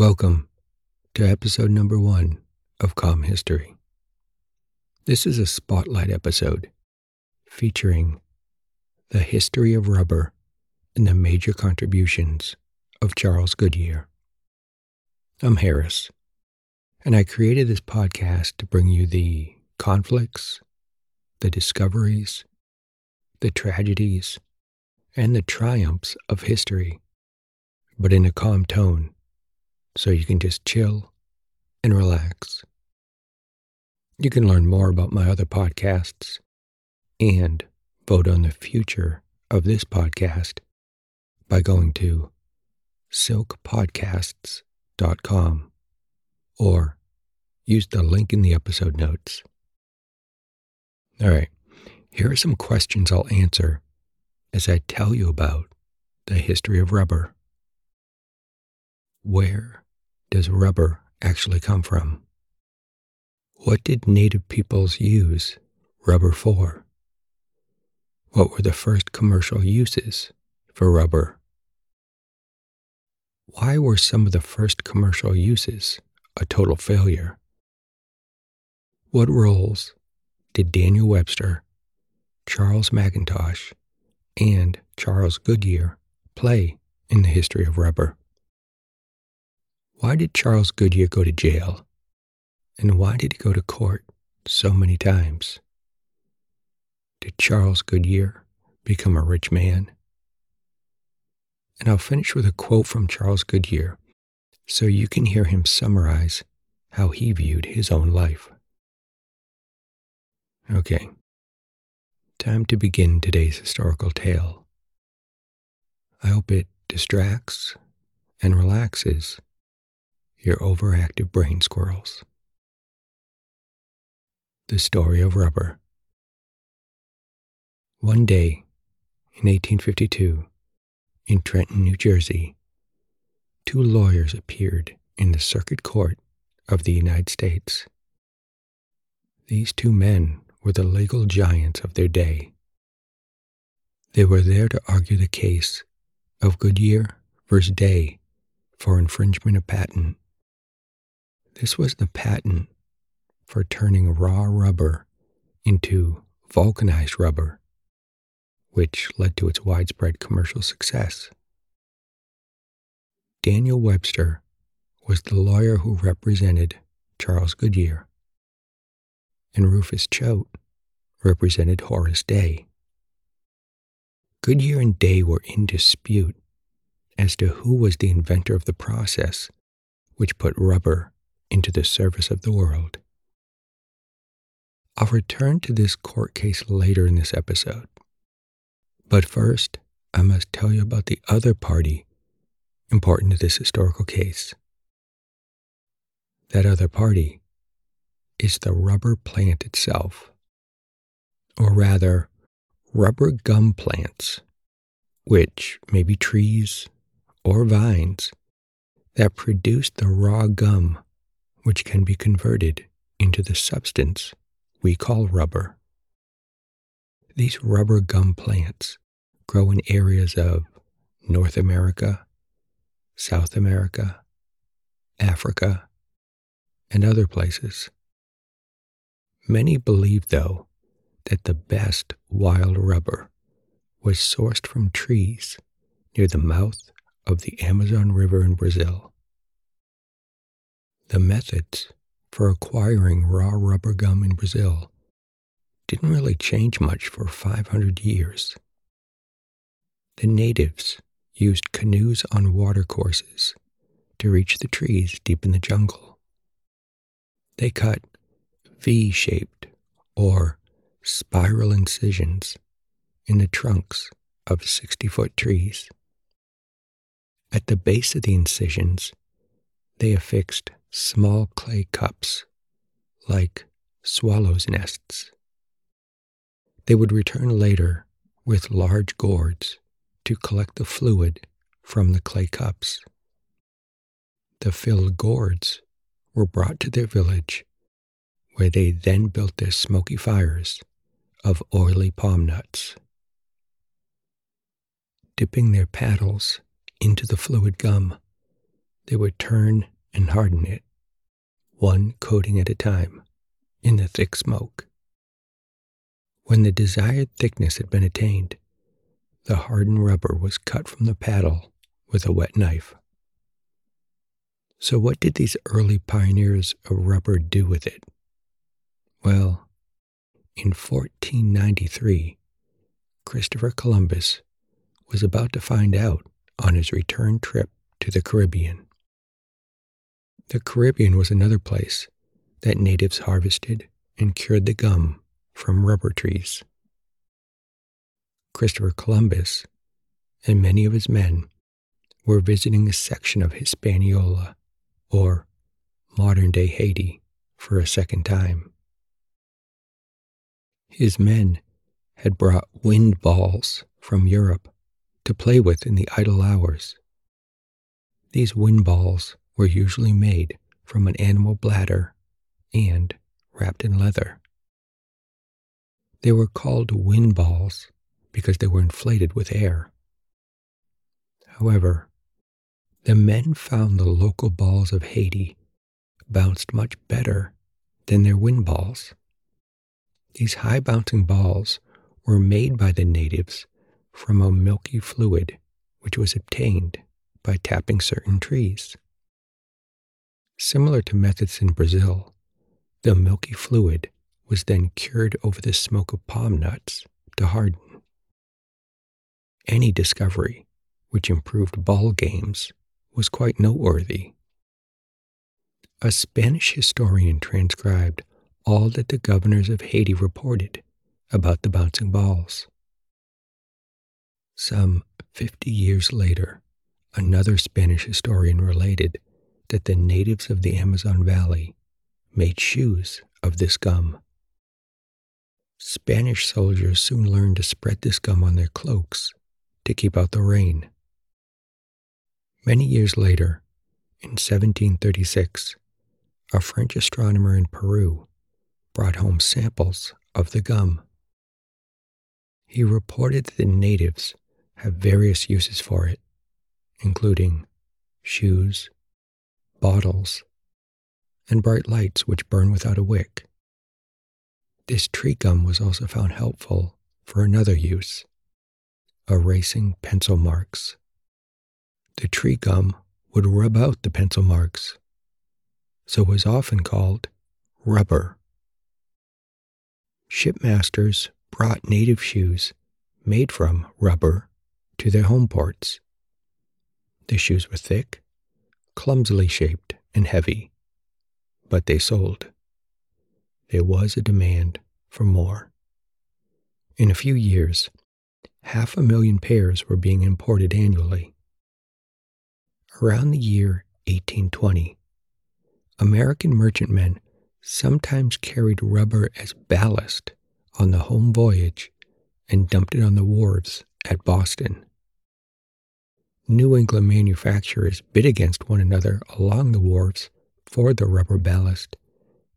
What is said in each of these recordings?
Welcome to episode number one of Calm History. This is a spotlight episode featuring the history of rubber and the major contributions of Charles Goodyear. I'm Harris, and I created this podcast to bring you the conflicts, the discoveries, the tragedies, and the triumphs of history, but in a calm tone so you can just chill and relax. You can learn more about my other podcasts and vote on the future of this podcast by going to silkpodcasts.com or use the link in the episode notes. All right, here are some questions I'll answer as I tell you about the history of rubber. Where does rubber actually come from? What did native peoples use rubber for? What were the first commercial uses for rubber? Why were some of the first commercial uses a total failure? What roles did Daniel Webster, Charles McIntosh, and Charles Goodyear play in the history of rubber? Why did Charles Goodyear go to jail? And why did he go to court so many times? Did Charles Goodyear become a rich man? And I'll finish with a quote from Charles Goodyear so you can hear him summarize how he viewed his own life. Okay, time to begin today's historical tale. I hope it distracts and relaxes your overactive brain squirrels. The Story of Rubber. One day in 1852, in Trenton, New Jersey, two lawyers appeared in the Circuit Court of the United States. These two men were the legal giants of their day. They were there to argue the case of Goodyear versus Day for infringement of patent this was the patent for turning raw rubber into vulcanized rubber, which led to its widespread commercial success. Daniel Webster was the lawyer who represented Charles Goodyear, and Rufus Choate represented Horace Day. Goodyear and Day were in dispute as to who was the inventor of the process which put rubber into the service of the world. I'll return to this court case later in this episode. But first, I must tell you about the other party important to this historical case. That other party is the rubber plant itself, or rather, rubber gum plants, which may be trees or vines that produce the raw gum which can be converted into the substance we call rubber. These rubber gum plants grow in areas of North America, South America, Africa, and other places. Many believe, though, that the best wild rubber was sourced from trees near the mouth of the Amazon River in Brazil. The methods for acquiring raw rubber gum in Brazil didn't really change much for 500 years. The natives used canoes on watercourses to reach the trees deep in the jungle. They cut V shaped or spiral incisions in the trunks of 60 foot trees. At the base of the incisions, they affixed small clay cups, like swallows' nests. They would return later with large gourds to collect the fluid from the clay cups. The filled gourds were brought to their village, where they then built their smoky fires of oily palm nuts. Dipping their paddles into the fluid gum, they would turn and harden it, one coating at a time, in the thick smoke. When the desired thickness had been attained, the hardened rubber was cut from the paddle with a wet knife. So, what did these early pioneers of rubber do with it? Well, in 1493, Christopher Columbus was about to find out on his return trip to the Caribbean. The Caribbean was another place that natives harvested and cured the gum from rubber trees. Christopher Columbus and many of his men were visiting a section of Hispaniola, or modern day Haiti, for a second time. His men had brought wind balls from Europe to play with in the idle hours. These wind balls were usually made from an animal bladder and wrapped in leather. They were called wind balls because they were inflated with air. However, the men found the local balls of Haiti bounced much better than their wind balls. These high bouncing balls were made by the natives from a milky fluid which was obtained by tapping certain trees. Similar to methods in Brazil, the milky fluid was then cured over the smoke of palm nuts to harden. Any discovery which improved ball games was quite noteworthy. A Spanish historian transcribed all that the governors of Haiti reported about the bouncing balls. Some 50 years later, another Spanish historian related that the natives of the Amazon Valley made shoes of this gum. Spanish soldiers soon learned to spread this gum on their cloaks to keep out the rain. Many years later, in 1736, a French astronomer in Peru brought home samples of the gum. He reported that the natives have various uses for it, including shoes, bottles, and bright lights which burn without a wick. This tree gum was also found helpful for another use erasing pencil marks. The tree gum would rub out the pencil marks, so was often called rubber. Shipmasters brought native shoes made from rubber to their home ports. The shoes were thick, clumsily shaped, and heavy, but they sold. There was a demand for more. In a few years, half a million pairs were being imported annually. Around the year 1820, American merchantmen sometimes carried rubber as ballast on the home voyage and dumped it on the wharves at Boston. New England manufacturers bid against one another along the wharves for the rubber ballast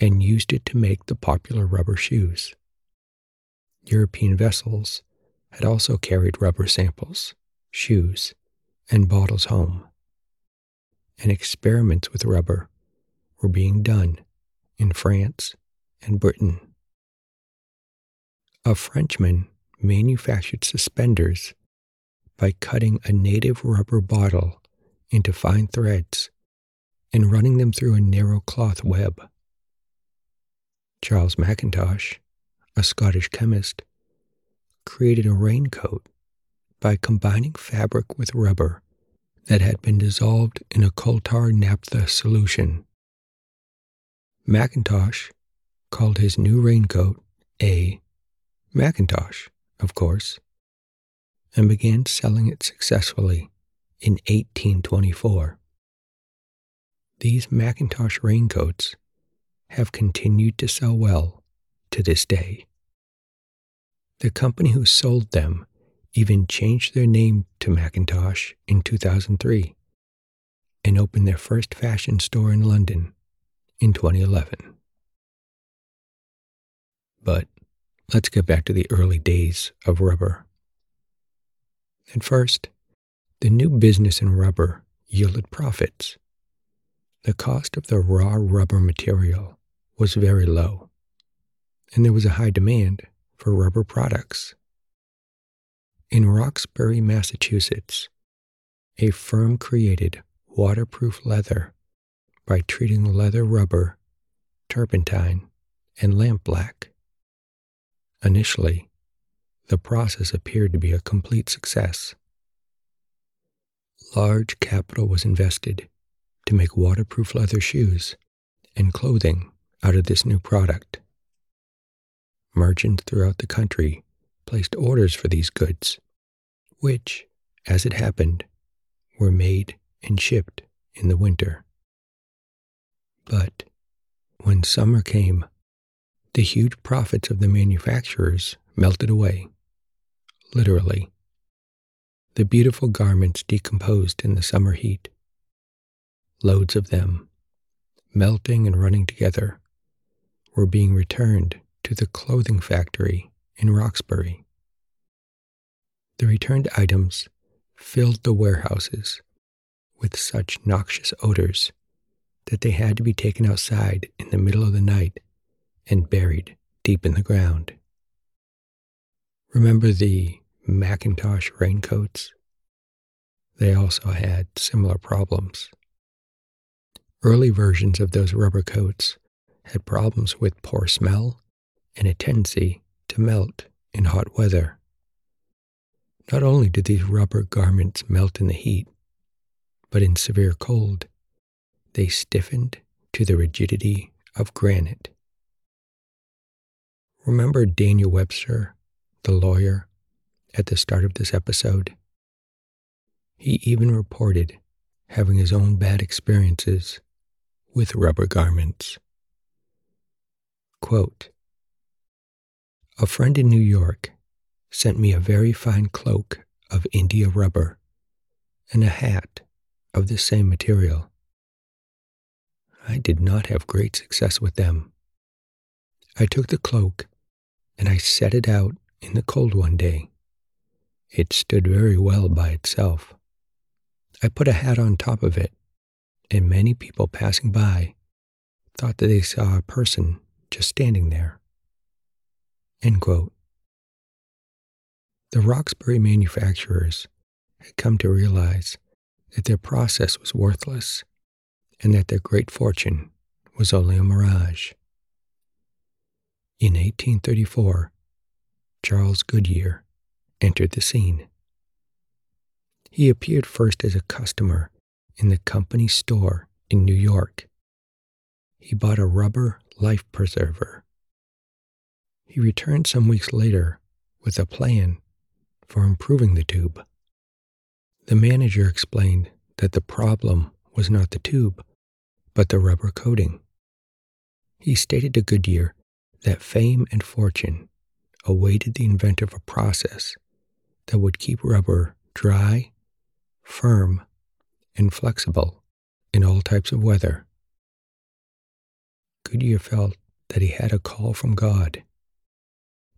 and used it to make the popular rubber shoes. European vessels had also carried rubber samples, shoes, and bottles home and experiments with rubber were being done in France and Britain. A Frenchman manufactured suspenders by cutting a native rubber bottle into fine threads and running them through a narrow cloth web. Charles Mackintosh, a Scottish chemist, created a raincoat by combining fabric with rubber that had been dissolved in a coal tar naphtha solution. Mackintosh called his new raincoat a Mackintosh, of course, and began selling it successfully in 1824. These Mackintosh raincoats have continued to sell well to this day. The company who sold them even changed their name to Mackintosh in 2003 and opened their first fashion store in London in 2011. But let's get back to the early days of rubber. At first, the new business in rubber yielded profits The cost of the raw rubber material was very low, and there was a high demand for rubber products. In Roxbury, Massachusetts, a firm created waterproof leather by treating leather rubber, turpentine, and lampblack. Initially, the process appeared to be a complete success. Large capital was invested to make waterproof leather shoes and clothing out of this new product. Merchants throughout the country placed orders for these goods, which, as it happened, were made and shipped in the winter. But when summer came, the huge profits of the manufacturers melted away, literally. The beautiful garments decomposed in the summer heat. Loads of them, melting and running together, were being returned to the clothing factory in Roxbury. The returned items filled the warehouses with such noxious odors that they had to be taken outside in the middle of the night and buried deep in the ground. Remember the Macintosh raincoats? They also had similar problems. Early versions of those rubber coats had problems with poor smell and a tendency to melt in hot weather. Not only did these rubber garments melt in the heat, but in severe cold, they stiffened to the rigidity of granite. Remember Daniel Webster, the lawyer, at the start of this episode? He even reported having his own bad experiences with rubber garments. Quote A friend in New York sent me a very fine cloak of India rubber and a hat of the same material. I did not have great success with them. I took the cloak and I set it out in the cold one day. It stood very well by itself. I put a hat on top of it, and many people passing by thought that they saw a person just standing there. The Roxbury manufacturers had come to realize that their process was worthless and that their great fortune was only a mirage. In 1834, Charles Goodyear entered the scene. He appeared first as a customer in the company store in New York. He bought a rubber life preserver. He returned some weeks later with a plan for improving the tube. The manager explained that the problem was not the tube, but the rubber coating. He stated to Goodyear that fame and fortune awaited the inventor of a process that would keep rubber dry, firm, and flexible in all types of weather. Goodyear felt that he had a call from God.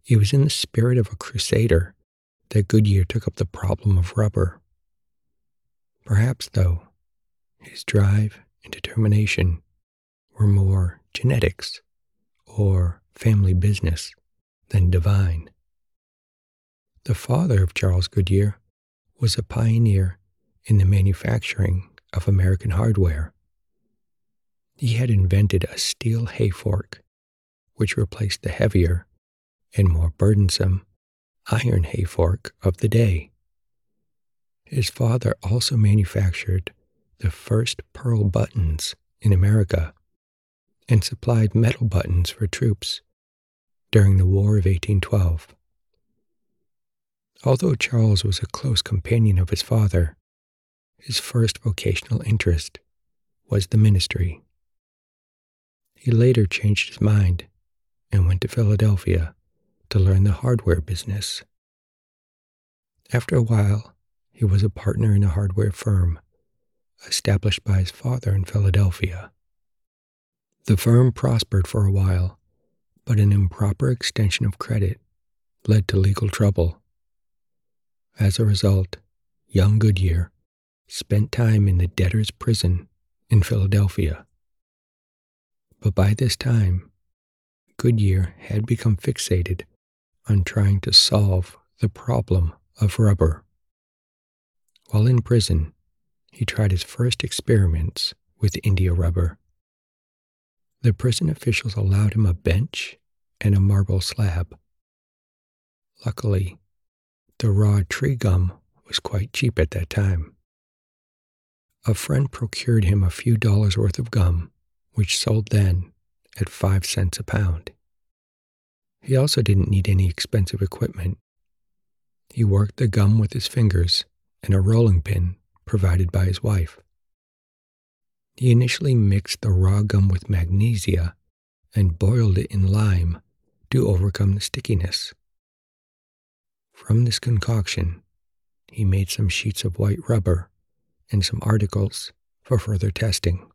It was in the spirit of a crusader that Goodyear took up the problem of rubber. Perhaps, though, his drive and determination were more genetics or family business than divine. The father of Charles Goodyear was a pioneer in the manufacturing of American hardware. He had invented a steel hay fork, which replaced the heavier and more burdensome iron hay fork of the day. His father also manufactured the first pearl buttons in America and supplied metal buttons for troops during the War of 1812. Although Charles was a close companion of his father, his first vocational interest was the ministry. He later changed his mind and went to Philadelphia to learn the hardware business. After a while, he was a partner in a hardware firm established by his father in Philadelphia. The firm prospered for a while, but an improper extension of credit led to legal trouble. As a result, young Goodyear spent time in the debtor's prison in Philadelphia. But by this time, Goodyear had become fixated on trying to solve the problem of rubber. While in prison, he tried his first experiments with India rubber. The prison officials allowed him a bench and a marble slab. Luckily, the raw tree gum was quite cheap at that time. A friend procured him a few dollars worth of gum, which sold then at five cents a pound. He also didn't need any expensive equipment. He worked the gum with his fingers and a rolling pin provided by his wife. He initially mixed the raw gum with magnesia and boiled it in lime to overcome the stickiness. From this concoction, he made some sheets of white rubber and some articles for further testing.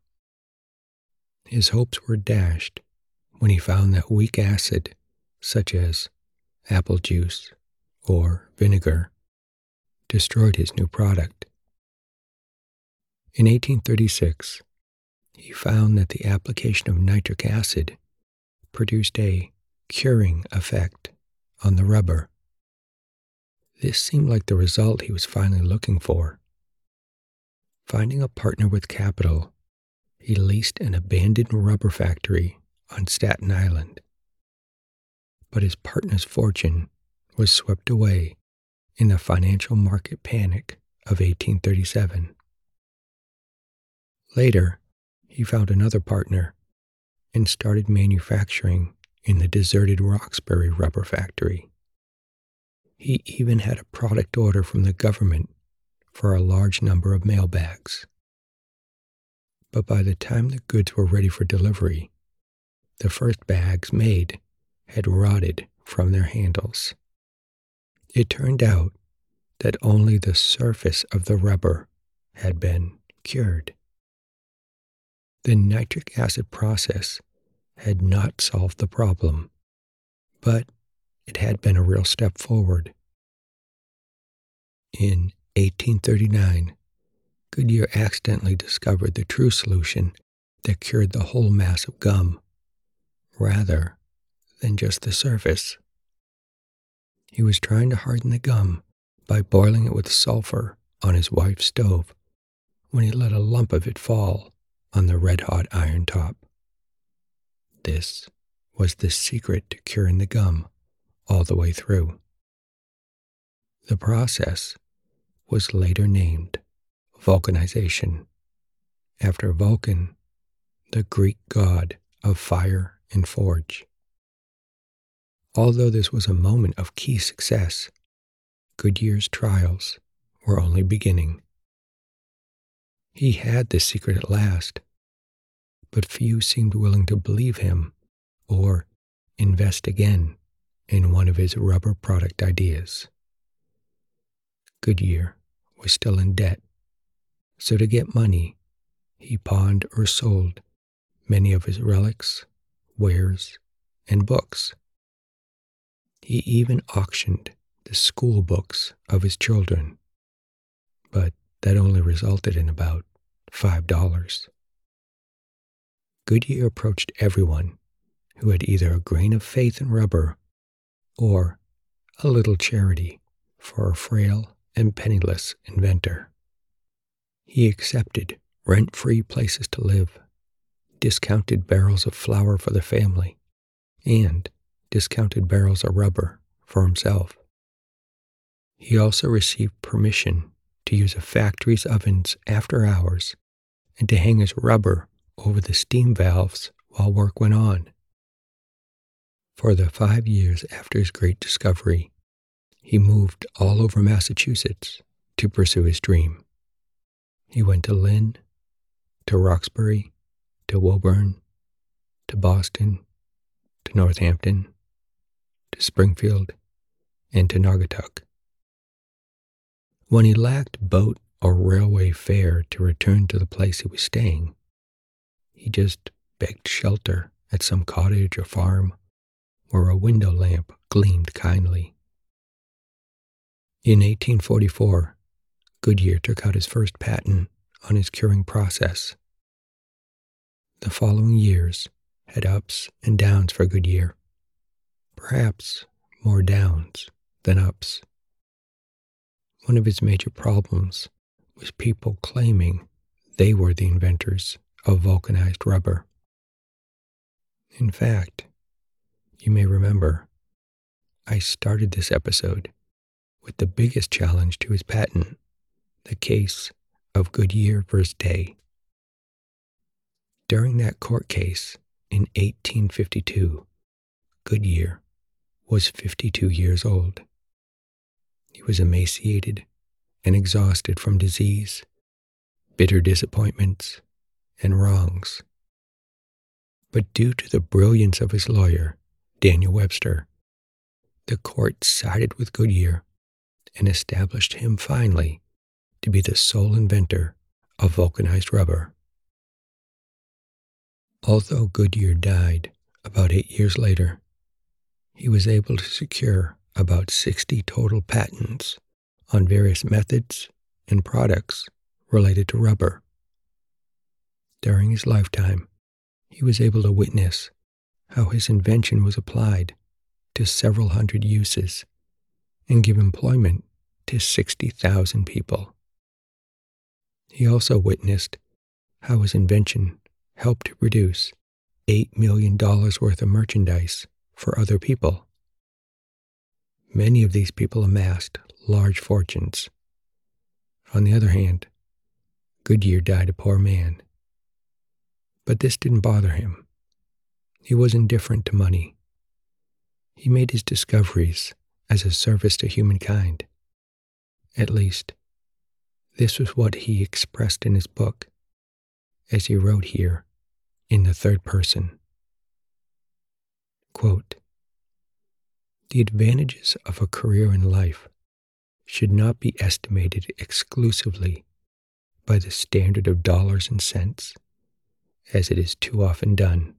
His hopes were dashed when he found that weak acid, such as apple juice or vinegar, destroyed his new product. In 1836, he found that the application of nitric acid produced a curing effect on the rubber. This seemed like the result he was finally looking for. Finding a partner with capital, he leased an abandoned rubber factory on Staten Island. But his partner's fortune was swept away in the financial market panic of 1837. Later, he found another partner and started manufacturing in the deserted Roxbury rubber factory. He even had a product order from the government for a large number of mail bags. But by the time the goods were ready for delivery, the first bags made had rotted from their handles. It turned out that only the surface of the rubber had been cured. The nitric acid process had not solved the problem, but it had been a real step forward. In 1839, Goodyear accidentally discovered the true solution that cured the whole mass of gum, rather than just the surface. He was trying to harden the gum by boiling it with sulfur on his wife's stove when he let a lump of it fall on the red hot iron top. This was the secret to curing the gum all the way through. The process was later named vulcanization, after Vulcan, the Greek god of fire and forge. Although this was a moment of key success, Goodyear's trials were only beginning. He had the secret at last, but few seemed willing to believe him or invest again in one of his rubber product ideas. Goodyear was still in debt, so to get money, he pawned or sold many of his relics, wares, and books. He even auctioned the school books of his children, but that only resulted in about $5. Goodyear approached everyone who had either a grain of faith in rubber or a little charity for a frail and penniless inventor. He accepted rent free places to live, discounted barrels of flour for the family, and discounted barrels of rubber for himself. He also received permission to use a factory's ovens after hours and to hang his rubber over the steam valves while work went on. For the five years after his great discovery, he moved all over Massachusetts to pursue his dream. He went to Lynn, to Roxbury, to Woburn, to Boston, to Northampton, to Springfield, and to Naugatuck. When he lacked boat or railway fare to return to the place he was staying, he just begged shelter at some cottage or farm where a window lamp gleamed kindly. In 1844, Goodyear took out his first patent on his curing process The following years had ups and downs for Goodyear. Perhaps more downs than ups. One of his major problems was people claiming they were the inventors of vulcanized rubber. In fact, you may remember, I started this episode with the biggest challenge to his patent, the case of Goodyear versus Day. During that court case in 1852, Goodyear was 52 years old. He was emaciated and exhausted from disease, bitter disappointments, and wrongs. But due to the brilliance of his lawyer, Daniel Webster, the court sided with Goodyear and established him finally to be the sole inventor of vulcanized rubber. Although Goodyear died about eight years later, he was able to secure about 60 total patents on various methods and products related to rubber. During his lifetime, he was able to witness how his invention was applied to several hundred uses and give employment to 60,000 people. He also witnessed how his invention helped to produce $8 million worth of merchandise for other people. Many of these people amassed large fortunes. On the other hand, Goodyear died a poor man. But this didn't bother him. He was indifferent to money. He made his discoveries as a service to humankind. At least, this was what he expressed in his book, as he wrote here in the third person. Quote, the advantages of a career in life should not be estimated exclusively by the standard of dollars and cents, as it is too often done.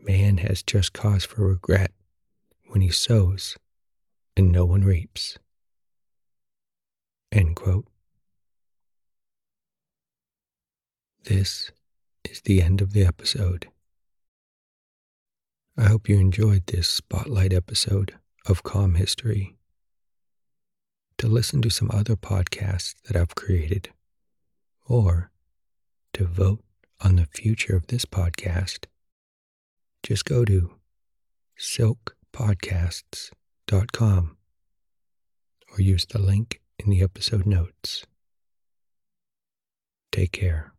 Man has just cause for regret when he sows and no one reaps. End quote. This is the end of the episode. I hope you enjoyed this spotlight episode of Calm History. To listen to some other podcasts that I've created, or to vote on the future of this podcast, just go to silkpodcasts.com or use the link in the episode notes. Take care.